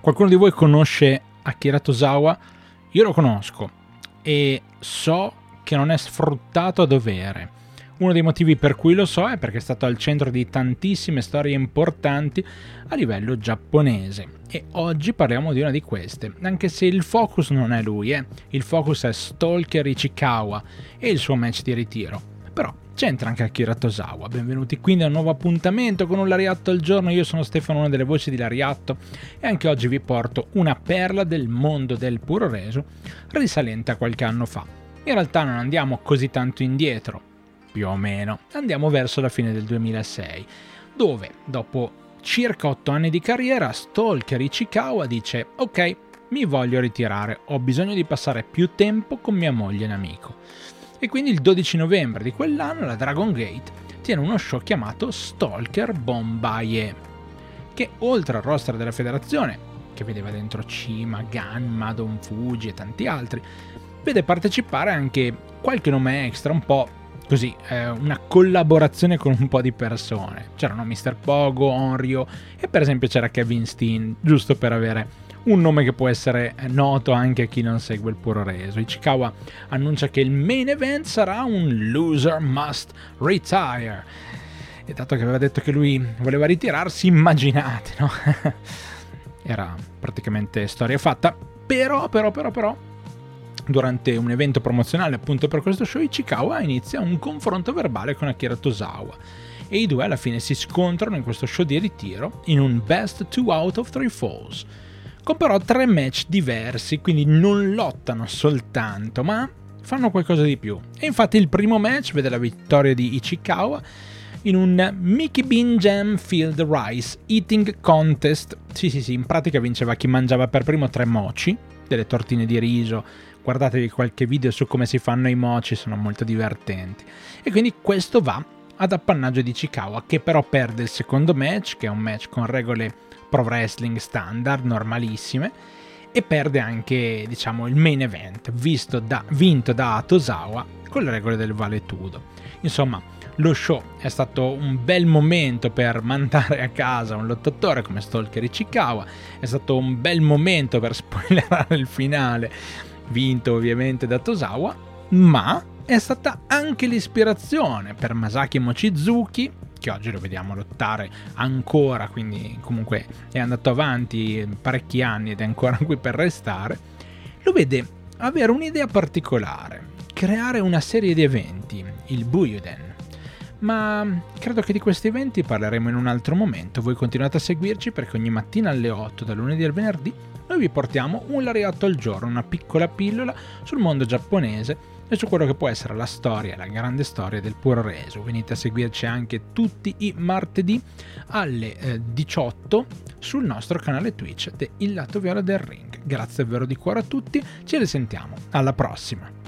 Qualcuno di voi conosce Akira Tosawa? Io lo conosco e so che non è sfruttato a dovere. Uno dei motivi per cui lo so è perché è stato al centro di tantissime storie importanti a livello giapponese e oggi parliamo di una di queste, anche se il focus non è lui, eh. il focus è Stalker Ichikawa e il suo match di ritiro. Però c'entra anche Akira Tosawa. Benvenuti quindi a un nuovo appuntamento con un Lariatto al giorno. Io sono Stefano, una delle voci di Lariatto, e anche oggi vi porto una perla del mondo del puro reso risalente a qualche anno fa. In realtà non andiamo così tanto indietro, più o meno, andiamo verso la fine del 2006, dove dopo circa 8 anni di carriera Stalker Ichikawa dice ok, mi voglio ritirare, ho bisogno di passare più tempo con mia moglie e amico. E quindi il 12 novembre di quell'anno la Dragon Gate tiene uno show chiamato Stalker Bombaye, che oltre al roster della federazione, che vedeva dentro Cima, Ganma, Don Fuji e tanti altri, vede partecipare anche qualche nome extra un po' così, eh, una collaborazione con un po' di persone. C'erano Mr. Pogo, Onryo e per esempio c'era Kevin Steen, giusto per avere un nome che può essere noto anche a chi non segue il puro reso. Ichikawa annuncia che il main event sarà un loser must retire. E dato che aveva detto che lui voleva ritirarsi, immaginate, no? Era praticamente storia fatta. Però, però, però, però, durante un evento promozionale appunto per questo show Ichikawa inizia un confronto verbale con Akira Tosawa e i due alla fine si scontrano in questo show di ritiro in un best 2 out of 3 falls con però tre match diversi quindi non lottano soltanto ma fanno qualcosa di più e infatti il primo match vede la vittoria di Ichikawa in un Mickey Bean Jam Field Rice Eating Contest. Sì, sì, sì, in pratica vinceva chi mangiava per primo tre mochi, delle tortine di riso guardatevi qualche video su come si fanno i mochi, sono molto divertenti. E quindi questo va ad appannaggio di Chikawa, che però perde il secondo match, che è un match con regole pro wrestling standard, normalissime, e perde anche, diciamo, il main event, da, vinto da Tosawa con le regole del valetudo. Insomma, lo show è stato un bel momento per mandare a casa un lottatore come Stalker Ichikawa, è stato un bel momento per spoilerare il finale vinto ovviamente da Tosawa, ma è stata anche l'ispirazione per Masaki Mochizuki, che oggi lo vediamo lottare ancora, quindi comunque è andato avanti parecchi anni ed è ancora qui per restare, lo vede avere un'idea particolare, creare una serie di eventi, il Buyuden. Ma credo che di questi eventi parleremo in un altro momento. Voi continuate a seguirci perché ogni mattina alle 8, da lunedì al venerdì, noi vi portiamo un lariatto al giorno, una piccola pillola sul mondo giapponese e su quello che può essere la storia, la grande storia del puro reso. Venite a seguirci anche tutti i martedì alle eh, 18 sul nostro canale Twitch de Il Lato Viola del Ring. Grazie davvero di cuore a tutti, ci risentiamo, alla prossima!